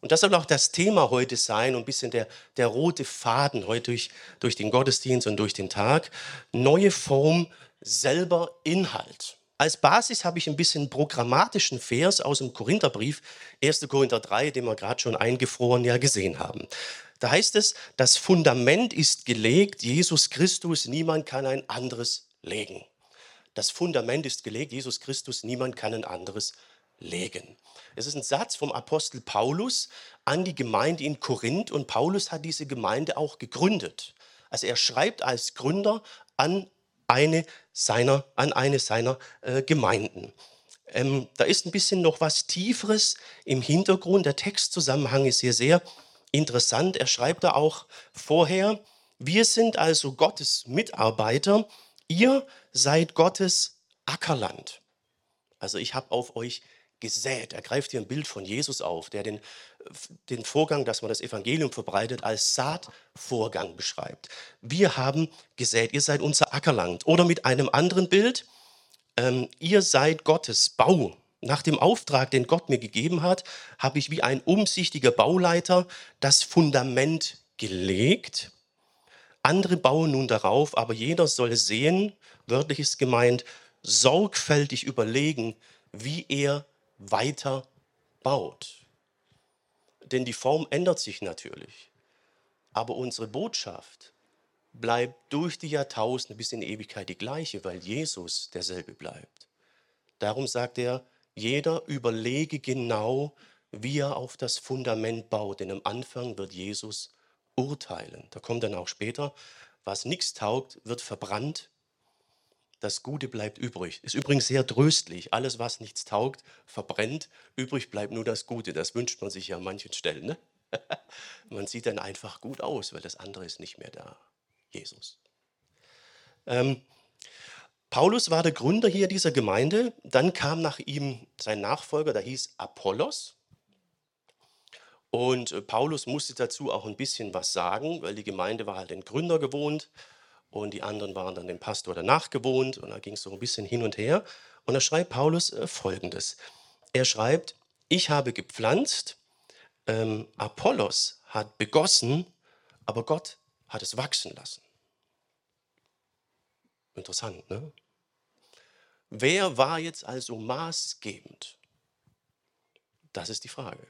Und das soll auch das Thema heute sein und ein bisschen der, der rote Faden heute durch, durch den Gottesdienst und durch den Tag. Neue Form, selber Inhalt. Als Basis habe ich ein bisschen programmatischen Vers aus dem Korintherbrief, 1. Korinther 3, den wir gerade schon eingefroren ja gesehen haben. Da heißt es, das Fundament ist gelegt, Jesus Christus, niemand kann ein anderes legen. Das Fundament ist gelegt, Jesus Christus, niemand kann ein anderes legen. Es ist ein Satz vom Apostel Paulus an die Gemeinde in Korinth und Paulus hat diese Gemeinde auch gegründet. Also er schreibt als Gründer an eine seiner, an eine seiner äh, Gemeinden. Ähm, da ist ein bisschen noch was Tieferes im Hintergrund. Der Textzusammenhang ist hier sehr interessant. Er schreibt da auch vorher, wir sind also Gottes Mitarbeiter, ihr seid Gottes Ackerland. Also ich habe auf euch gesät. Er greift hier ein Bild von Jesus auf, der den, den Vorgang, dass man das Evangelium verbreitet, als Saatvorgang beschreibt. Wir haben gesät, ihr seid unser Ackerland. Oder mit einem anderen Bild, ähm, ihr seid Gottes Bau. Nach dem Auftrag, den Gott mir gegeben hat, habe ich wie ein umsichtiger Bauleiter das Fundament gelegt. Andere bauen nun darauf, aber jeder soll sehen, wörtlich ist gemeint, sorgfältig überlegen, wie er weiter baut. Denn die Form ändert sich natürlich. Aber unsere Botschaft bleibt durch die Jahrtausende bis in Ewigkeit die gleiche, weil Jesus derselbe bleibt. Darum sagt er, jeder überlege genau, wie er auf das Fundament baut. Denn am Anfang wird Jesus urteilen. Da kommt dann auch später, was nichts taugt, wird verbrannt das Gute bleibt übrig. Ist übrigens sehr tröstlich. Alles, was nichts taugt, verbrennt. Übrig bleibt nur das Gute. Das wünscht man sich ja an manchen Stellen. Ne? man sieht dann einfach gut aus, weil das andere ist nicht mehr da. Jesus. Ähm, Paulus war der Gründer hier dieser Gemeinde. Dann kam nach ihm sein Nachfolger, der hieß Apollos. Und äh, Paulus musste dazu auch ein bisschen was sagen, weil die Gemeinde war halt den Gründer gewohnt und die anderen waren dann dem Pastor danach gewohnt und da ging es so ein bisschen hin und her. Und da schreibt Paulus äh, Folgendes. Er schreibt, ich habe gepflanzt, ähm, Apollos hat begossen, aber Gott hat es wachsen lassen. Interessant, ne? Wer war jetzt also maßgebend? Das ist die Frage.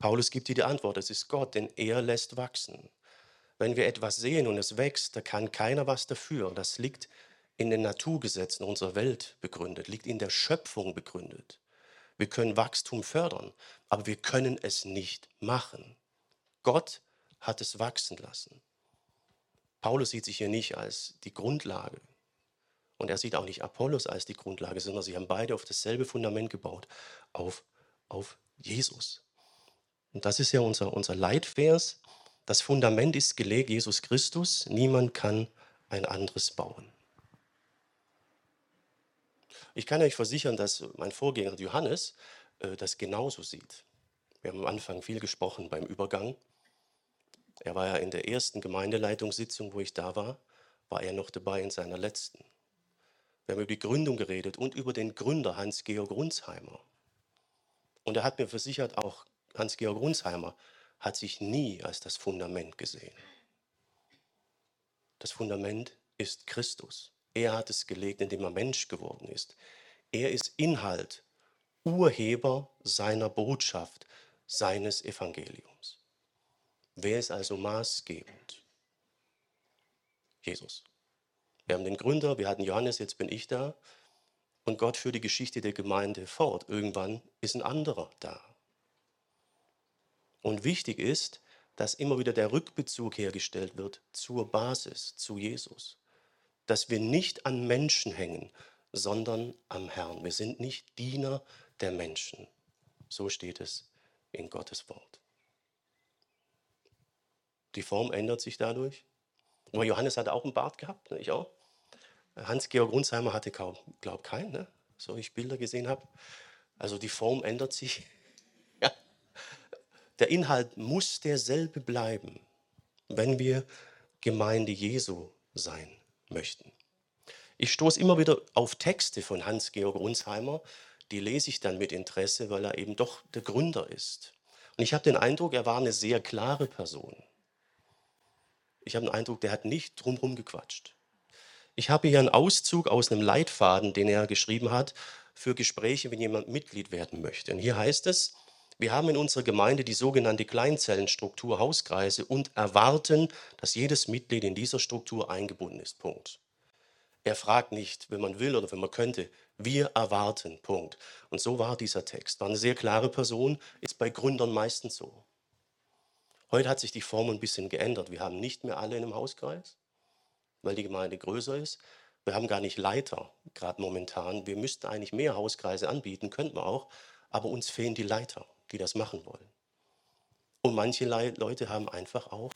Paulus gibt dir die Antwort, es ist Gott, denn er lässt wachsen. Wenn wir etwas sehen und es wächst, da kann keiner was dafür. Das liegt in den Naturgesetzen unserer Welt begründet, liegt in der Schöpfung begründet. Wir können Wachstum fördern, aber wir können es nicht machen. Gott hat es wachsen lassen. Paulus sieht sich hier nicht als die Grundlage. Und er sieht auch nicht Apollos als die Grundlage, sondern sie haben beide auf dasselbe Fundament gebaut, auf, auf Jesus. Und das ist ja unser, unser Leitvers. Das Fundament ist gelegt, Jesus Christus. Niemand kann ein anderes bauen. Ich kann euch versichern, dass mein Vorgänger Johannes äh, das genauso sieht. Wir haben am Anfang viel gesprochen beim Übergang. Er war ja in der ersten Gemeindeleitungssitzung, wo ich da war, war er noch dabei in seiner letzten. Wir haben über die Gründung geredet und über den Gründer Hans-Georg Runsheimer. Und er hat mir versichert, auch Hans-Georg Runsheimer hat sich nie als das Fundament gesehen. Das Fundament ist Christus. Er hat es gelegt, indem er Mensch geworden ist. Er ist Inhalt, Urheber seiner Botschaft, seines Evangeliums. Wer ist also maßgebend? Jesus. Wir haben den Gründer, wir hatten Johannes, jetzt bin ich da. Und Gott führt die Geschichte der Gemeinde fort. Irgendwann ist ein anderer da. Und wichtig ist, dass immer wieder der Rückbezug hergestellt wird zur Basis, zu Jesus. Dass wir nicht an Menschen hängen, sondern am Herrn. Wir sind nicht Diener der Menschen. So steht es in Gottes Wort. Die Form ändert sich dadurch. Aber Johannes hatte auch einen Bart gehabt, ne? ich auch. Hans-Georg Runsheimer hatte kaum, glaube keinen, ne? so ich Bilder gesehen habe. Also die Form ändert sich der Inhalt muss derselbe bleiben, wenn wir Gemeinde Jesu sein möchten. Ich stoße immer wieder auf Texte von Hans-Georg Runsheimer, die lese ich dann mit Interesse, weil er eben doch der Gründer ist. Und ich habe den Eindruck, er war eine sehr klare Person. Ich habe den Eindruck, der hat nicht drumherum gequatscht. Ich habe hier einen Auszug aus einem Leitfaden, den er geschrieben hat für Gespräche, wenn jemand Mitglied werden möchte. Und hier heißt es, wir haben in unserer Gemeinde die sogenannte Kleinzellenstruktur Hauskreise und erwarten, dass jedes Mitglied in dieser Struktur eingebunden ist. Punkt. Er fragt nicht, wenn man will oder wenn man könnte. Wir erwarten. Punkt. Und so war dieser Text. War eine sehr klare Person, ist bei Gründern meistens so. Heute hat sich die Form ein bisschen geändert. Wir haben nicht mehr alle in einem Hauskreis, weil die Gemeinde größer ist. Wir haben gar nicht Leiter, gerade momentan. Wir müssten eigentlich mehr Hauskreise anbieten, könnten wir auch, aber uns fehlen die Leiter, die das machen wollen. Und manche Leute haben einfach auch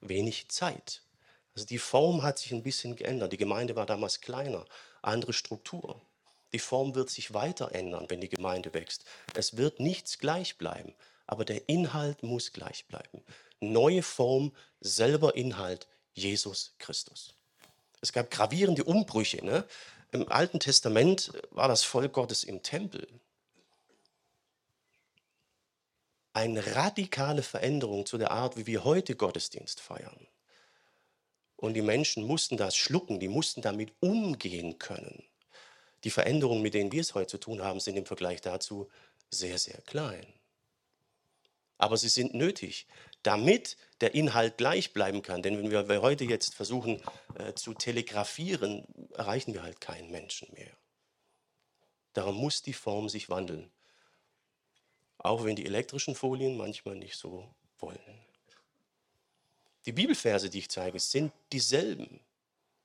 wenig Zeit. Also die Form hat sich ein bisschen geändert. Die Gemeinde war damals kleiner, andere Struktur. Die Form wird sich weiter ändern, wenn die Gemeinde wächst. Es wird nichts gleich bleiben, aber der Inhalt muss gleich bleiben. Neue Form, selber Inhalt, Jesus Christus. Es gab gravierende Umbrüche. Ne? Im Alten Testament war das Volk Gottes im Tempel. Eine radikale Veränderung zu der Art, wie wir heute Gottesdienst feiern. Und die Menschen mussten das schlucken, die mussten damit umgehen können. Die Veränderungen, mit denen wir es heute zu tun haben, sind im Vergleich dazu sehr, sehr klein. Aber sie sind nötig, damit der Inhalt gleich bleiben kann. Denn wenn wir heute jetzt versuchen äh, zu telegrafieren, erreichen wir halt keinen Menschen mehr. Darum muss die Form sich wandeln. Auch wenn die elektrischen Folien manchmal nicht so wollen. Die Bibelverse, die ich zeige, sind dieselben.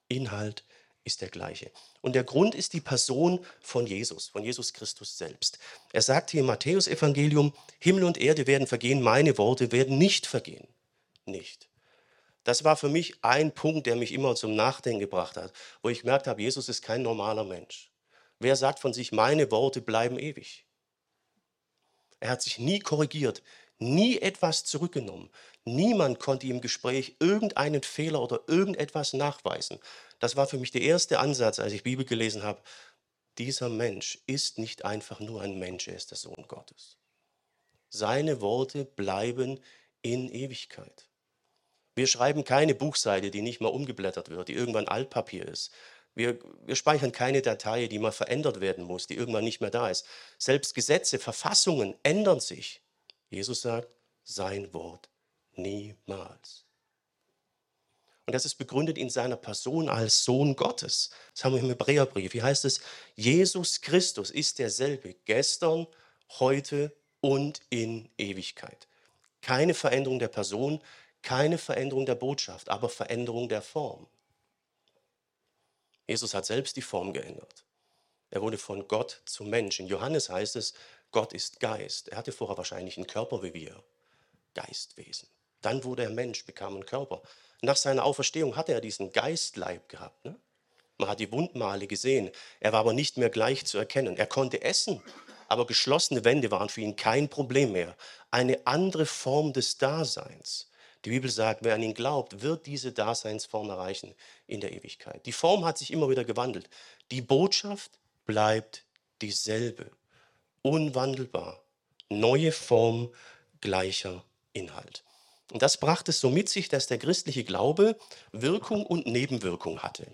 Inhalt ist der gleiche. Und der Grund ist die Person von Jesus, von Jesus Christus selbst. Er sagt hier im Matthäusevangelium, Himmel und Erde werden vergehen, meine Worte werden nicht vergehen. Nicht. Das war für mich ein Punkt, der mich immer zum Nachdenken gebracht hat, wo ich gemerkt habe, Jesus ist kein normaler Mensch. Wer sagt von sich, meine Worte bleiben ewig? Er hat sich nie korrigiert, nie etwas zurückgenommen. Niemand konnte im Gespräch irgendeinen Fehler oder irgendetwas nachweisen. Das war für mich der erste Ansatz, als ich Bibel gelesen habe. Dieser Mensch ist nicht einfach nur ein Mensch, er ist der Sohn Gottes. Seine Worte bleiben in Ewigkeit. Wir schreiben keine Buchseite, die nicht mal umgeblättert wird, die irgendwann Altpapier ist. Wir, wir, speichern keine Datei, die mal verändert werden muss, die irgendwann nicht mehr da ist. Selbst Gesetze, Verfassungen ändern sich. Jesus sagt, sein Wort niemals. Und das ist begründet in seiner Person als Sohn Gottes. Das haben wir im Hebräerbrief. Wie heißt es? Jesus Christus ist derselbe gestern, heute und in Ewigkeit. Keine Veränderung der Person, keine Veränderung der Botschaft, aber Veränderung der Form. Jesus hat selbst die Form geändert. Er wurde von Gott zum Mensch. In Johannes heißt es, Gott ist Geist. Er hatte vorher wahrscheinlich einen Körper wie wir. Geistwesen. Dann wurde er Mensch, bekam einen Körper. Nach seiner Auferstehung hatte er diesen Geistleib gehabt. Ne? Man hat die Wundmale gesehen. Er war aber nicht mehr gleich zu erkennen. Er konnte essen, aber geschlossene Wände waren für ihn kein Problem mehr. Eine andere Form des Daseins. Die Bibel sagt, wer an ihn glaubt, wird diese Daseinsform erreichen in der Ewigkeit. Die Form hat sich immer wieder gewandelt. Die Botschaft bleibt dieselbe, unwandelbar. Neue Form, gleicher Inhalt. Und das brachte es so mit sich, dass der christliche Glaube Wirkung und Nebenwirkung hatte.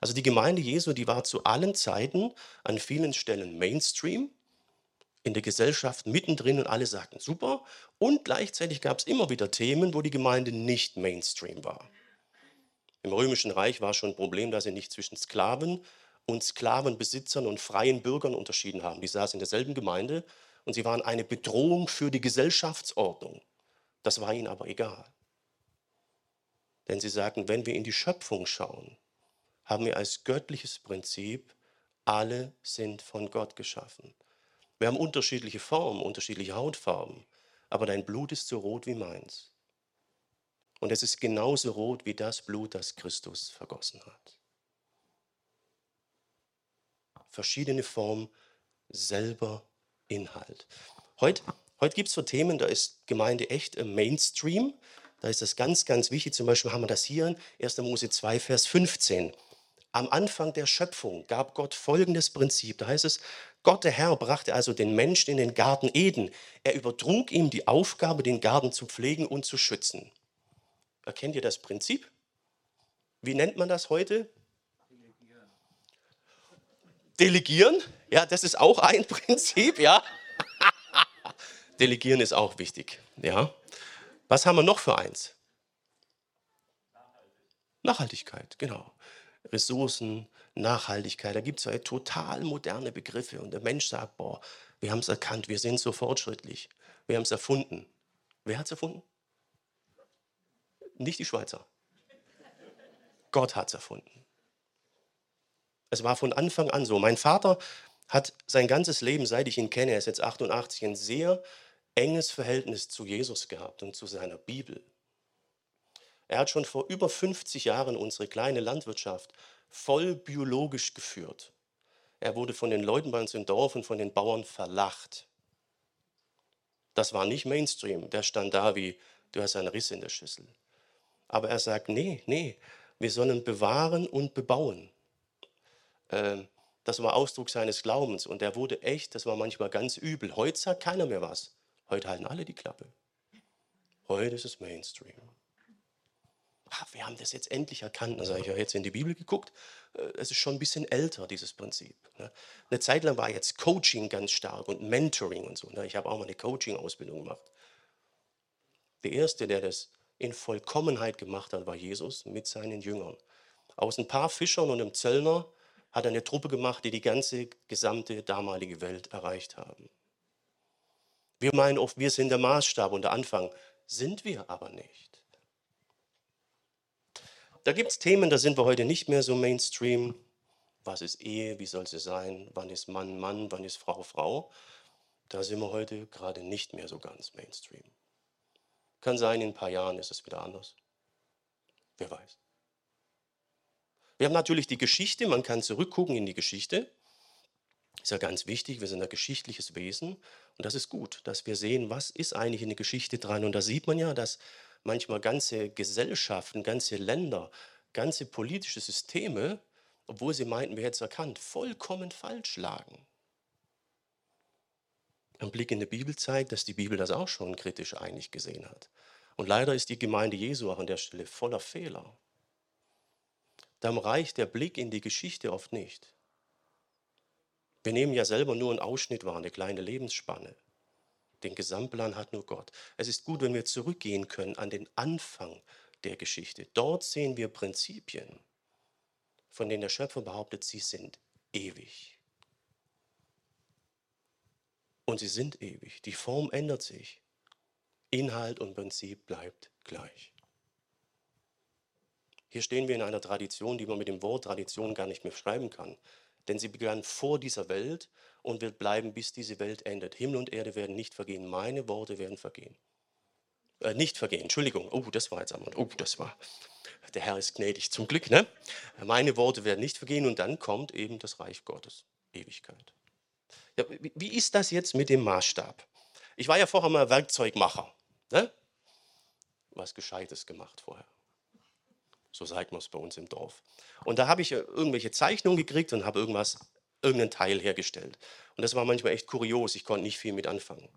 Also die Gemeinde Jesu, die war zu allen Zeiten an vielen Stellen Mainstream, in der Gesellschaft mittendrin und alle sagten super. Und gleichzeitig gab es immer wieder Themen, wo die Gemeinde nicht Mainstream war. Im Römischen Reich war schon ein Problem, dass sie nicht zwischen Sklaven und Sklavenbesitzern und freien Bürgern unterschieden haben. Die saßen in derselben Gemeinde und sie waren eine Bedrohung für die Gesellschaftsordnung. Das war ihnen aber egal. Denn sie sagten, wenn wir in die Schöpfung schauen, haben wir als göttliches Prinzip, alle sind von Gott geschaffen. Wir haben unterschiedliche Formen, unterschiedliche Hautfarben, aber dein Blut ist so rot wie meins. Und es ist genauso rot wie das Blut, das Christus vergossen hat. Verschiedene Formen, selber Inhalt. Heute Heute gibt es so Themen, da ist Gemeinde echt im Mainstream. Da ist das ganz, ganz wichtig. Zum Beispiel haben wir das hier in 1. Mose 2, Vers 15. Am Anfang der Schöpfung gab Gott folgendes Prinzip. Da heißt es, Gott der Herr brachte also den Menschen in den Garten Eden. Er übertrug ihm die Aufgabe, den Garten zu pflegen und zu schützen. Erkennt ihr das Prinzip? Wie nennt man das heute? Delegieren. Delegieren? Ja, das ist auch ein Prinzip, ja. Delegieren ist auch wichtig, ja. Was haben wir noch für eins? Nachhaltigkeit, genau. Ressourcen, Nachhaltigkeit. Da gibt es ja total moderne Begriffe und der Mensch sagt, boah, wir haben es erkannt, wir sind so fortschrittlich. Wir haben es erfunden. Wer hat es erfunden? Nicht die Schweizer. Gott hat es erfunden. Es war von Anfang an so. Mein Vater hat sein ganzes Leben, seit ich ihn kenne, er ist jetzt 88, ein sehr enges Verhältnis zu Jesus gehabt und zu seiner Bibel. Er hat schon vor über 50 Jahren unsere kleine Landwirtschaft voll biologisch geführt. Er wurde von den Leuten bei uns im Dorf und von den Bauern verlacht. Das war nicht Mainstream. Der stand da wie, du hast einen Riss in der Schüssel. Aber er sagt, nee, nee, wir sollen bewahren und bebauen. Ähm, das war Ausdruck seines Glaubens und er wurde echt, das war manchmal ganz übel. Heute sagt keiner mehr was. Heute halten alle die Klappe. Heute ist es Mainstream ah, wir haben das jetzt endlich erkannt. Dann sage ich, ja, jetzt in die Bibel geguckt, äh, es ist schon ein bisschen älter, dieses Prinzip. Ne? Eine Zeit lang war jetzt Coaching ganz stark und Mentoring und so. Ne? Ich habe auch mal eine Coaching-Ausbildung gemacht. Der Erste, der das in Vollkommenheit gemacht hat, war Jesus mit seinen Jüngern. Aus ein paar Fischern und einem Zöllner hat er eine Truppe gemacht, die die ganze gesamte damalige Welt erreicht haben. Wir meinen oft, wir sind der Maßstab und der Anfang. Sind wir aber nicht. Da gibt es Themen, da sind wir heute nicht mehr so Mainstream. Was ist Ehe? Wie soll sie sein? Wann ist Mann Mann? Wann ist Frau Frau? Da sind wir heute gerade nicht mehr so ganz Mainstream. Kann sein, in ein paar Jahren ist es wieder anders. Wer weiß. Wir haben natürlich die Geschichte, man kann zurückgucken in die Geschichte. Ist ja ganz wichtig, wir sind ein geschichtliches Wesen und das ist gut, dass wir sehen, was ist eigentlich in der Geschichte dran. Und da sieht man ja, dass manchmal ganze Gesellschaften, ganze Länder, ganze politische Systeme, obwohl sie meinten, wir hätten es erkannt, vollkommen falsch lagen. Ein Blick in die Bibel zeigt, dass die Bibel das auch schon kritisch einig gesehen hat. Und leider ist die Gemeinde Jesu auch an der Stelle voller Fehler. Dann reicht der Blick in die Geschichte oft nicht. Wir nehmen ja selber nur einen Ausschnitt wahr, eine kleine Lebensspanne. Den Gesamtplan hat nur Gott. Es ist gut, wenn wir zurückgehen können an den Anfang der Geschichte. Dort sehen wir Prinzipien, von denen der Schöpfer behauptet, sie sind ewig. Und sie sind ewig. Die Form ändert sich. Inhalt und Prinzip bleibt gleich. Hier stehen wir in einer Tradition, die man mit dem Wort Tradition gar nicht mehr schreiben kann. Denn sie begann vor dieser Welt und wird bleiben, bis diese Welt endet. Himmel und Erde werden nicht vergehen, meine Worte werden vergehen. Äh, nicht vergehen, Entschuldigung. Oh, das war jetzt einmal. Oh, das war. Der Herr ist gnädig, zum Glück, ne? Meine Worte werden nicht vergehen und dann kommt eben das Reich Gottes, Ewigkeit. Ja, wie ist das jetzt mit dem Maßstab? Ich war ja vorher mal Werkzeugmacher. Ne? Was Gescheites gemacht vorher. So sagt man es bei uns im Dorf. Und da habe ich irgendwelche Zeichnungen gekriegt und habe irgendwas irgendeinen Teil hergestellt. Und das war manchmal echt kurios, ich konnte nicht viel mit anfangen.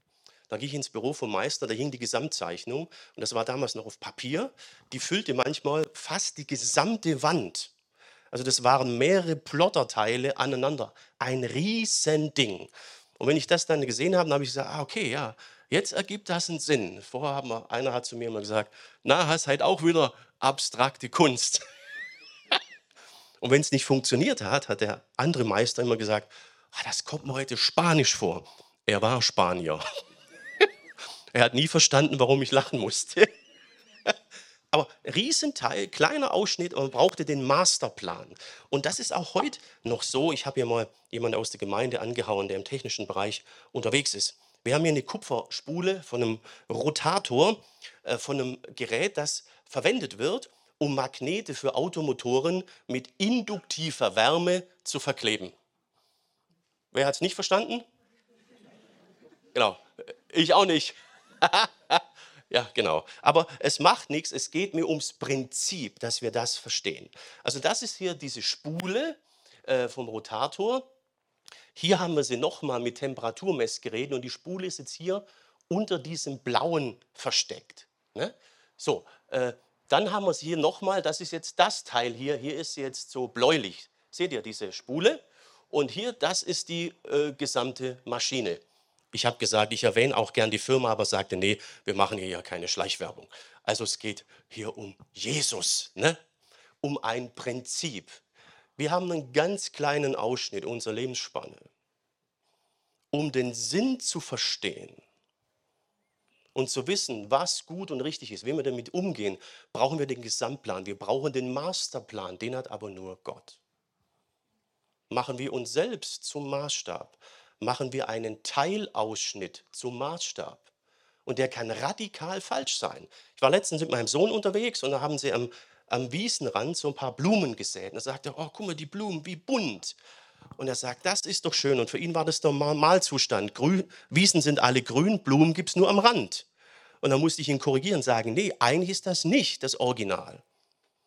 Da ging ich ins Büro vom Meister, da hing die Gesamtzeichnung und das war damals noch auf Papier. Die füllte manchmal fast die gesamte Wand. Also das waren mehrere Plotterteile aneinander. Ein Riesending. Und wenn ich das dann gesehen habe, dann habe ich gesagt, ah, okay, ja, jetzt ergibt das einen Sinn. Vorher haben wir, einer hat zu mir immer gesagt, na, hast halt auch wieder abstrakte Kunst. Und wenn es nicht funktioniert hat, hat der andere Meister immer gesagt, ah, das kommt mir heute Spanisch vor. Er war Spanier. er hat nie verstanden, warum ich lachen musste. Aber Riesenteil, kleiner Ausschnitt, man brauchte den Masterplan. Und das ist auch heute noch so. Ich habe hier mal jemanden aus der Gemeinde angehauen, der im technischen Bereich unterwegs ist. Wir haben hier eine Kupferspule von einem Rotator, äh, von einem Gerät, das verwendet wird, um Magnete für Automotoren mit induktiver Wärme zu verkleben. Wer hat es nicht verstanden? Genau, ich auch nicht. ja, genau. Aber es macht nichts, es geht mir ums Prinzip, dass wir das verstehen. Also das ist hier diese Spule äh, vom Rotator Hier haben wir sie nochmal mit Temperaturmessgeräten und die Spule ist jetzt hier unter diesem blauen versteckt. Ne? So, äh, dann haben wir sie hier nochmal, das ist jetzt das Teil hier, hier ist jetzt so bläulich. Seht ihr diese Spule? Und hier, das ist die äh, gesamte Maschine. Ich habe gesagt, ich erwähne auch gern die Firma, aber sagte, nee, wir machen hier ja keine Schleichwerbung. Also es geht hier um Jesus, ne? um ein Prinzip. Wir haben einen ganz kleinen Ausschnitt unserer Lebensspanne. Um den Sinn zu verstehen und zu wissen, was gut und richtig ist, wie wir damit umgehen, brauchen wir den Gesamtplan. Wir brauchen den Masterplan, den hat aber nur Gott. Machen wir uns selbst zum Maßstab machen wir einen Teilausschnitt zum Maßstab. Und der kann radikal falsch sein. Ich war letztens mit meinem Sohn unterwegs und da haben sie am, am Wiesenrand so ein paar Blumen gesät. Und er sagte, oh, guck mal, die Blumen, wie bunt. Und er sagt, das ist doch schön. Und für ihn war das der Normalzustand. Grün, Wiesen sind alle grün, Blumen gibt es nur am Rand. Und dann musste ich ihn korrigieren und sagen, nee, eigentlich ist das nicht das Original.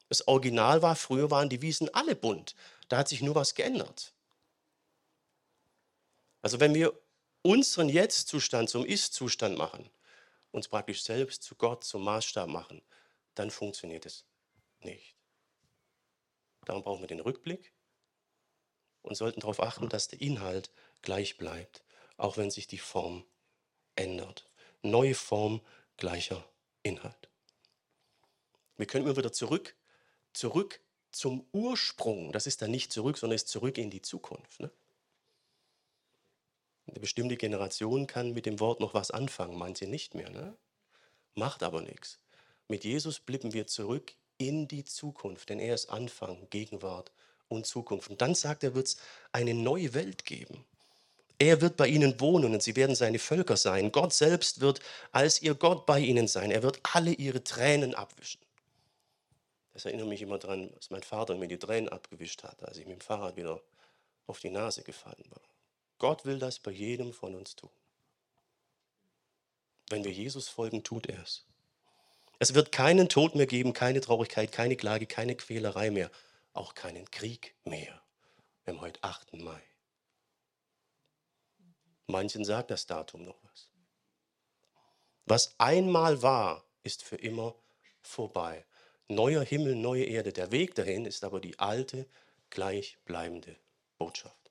Das Original war, früher waren die Wiesen alle bunt. Da hat sich nur was geändert. Also wenn wir unseren Jetzt-Zustand zum Ist-Zustand machen, uns praktisch selbst zu Gott zum Maßstab machen, dann funktioniert es nicht. Darum brauchen wir den Rückblick und sollten darauf achten, dass der Inhalt gleich bleibt, auch wenn sich die Form ändert. Neue Form, gleicher Inhalt. Wir können immer wieder zurück, zurück zum Ursprung. Das ist dann nicht zurück, sondern ist zurück in die Zukunft. Ne? Eine bestimmte Generation kann mit dem Wort noch was anfangen, manche nicht mehr. Ne? Macht aber nichts. Mit Jesus blicken wir zurück in die Zukunft, denn er ist Anfang, Gegenwart und Zukunft. Und dann sagt er, wird es eine neue Welt geben. Er wird bei ihnen wohnen und sie werden seine Völker sein. Gott selbst wird als ihr Gott bei ihnen sein. Er wird alle ihre Tränen abwischen. Das erinnert mich immer daran, dass mein Vater mir die Tränen abgewischt hat, als ich mit dem Fahrrad wieder auf die Nase gefallen war. Gott will das bei jedem von uns tun. Wenn wir Jesus folgen, tut er es. Es wird keinen Tod mehr geben, keine Traurigkeit, keine Klage, keine Quälerei mehr, auch keinen Krieg mehr. Wir haben heute 8. Mai. Manchen sagt das Datum noch was. Was einmal war, ist für immer vorbei. Neuer Himmel, neue Erde. Der Weg dahin ist aber die alte, gleichbleibende Botschaft.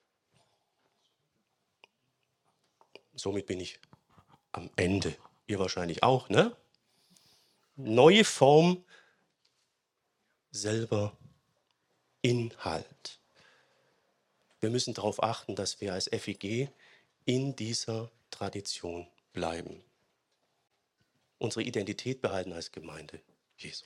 somit bin ich am Ende. Ihr wahrscheinlich auch, ne? Neue Form, selber Inhalt. Wir müssen darauf achten, dass wir als FEG in dieser Tradition bleiben. Unsere Identität behalten als Gemeinde Jesu.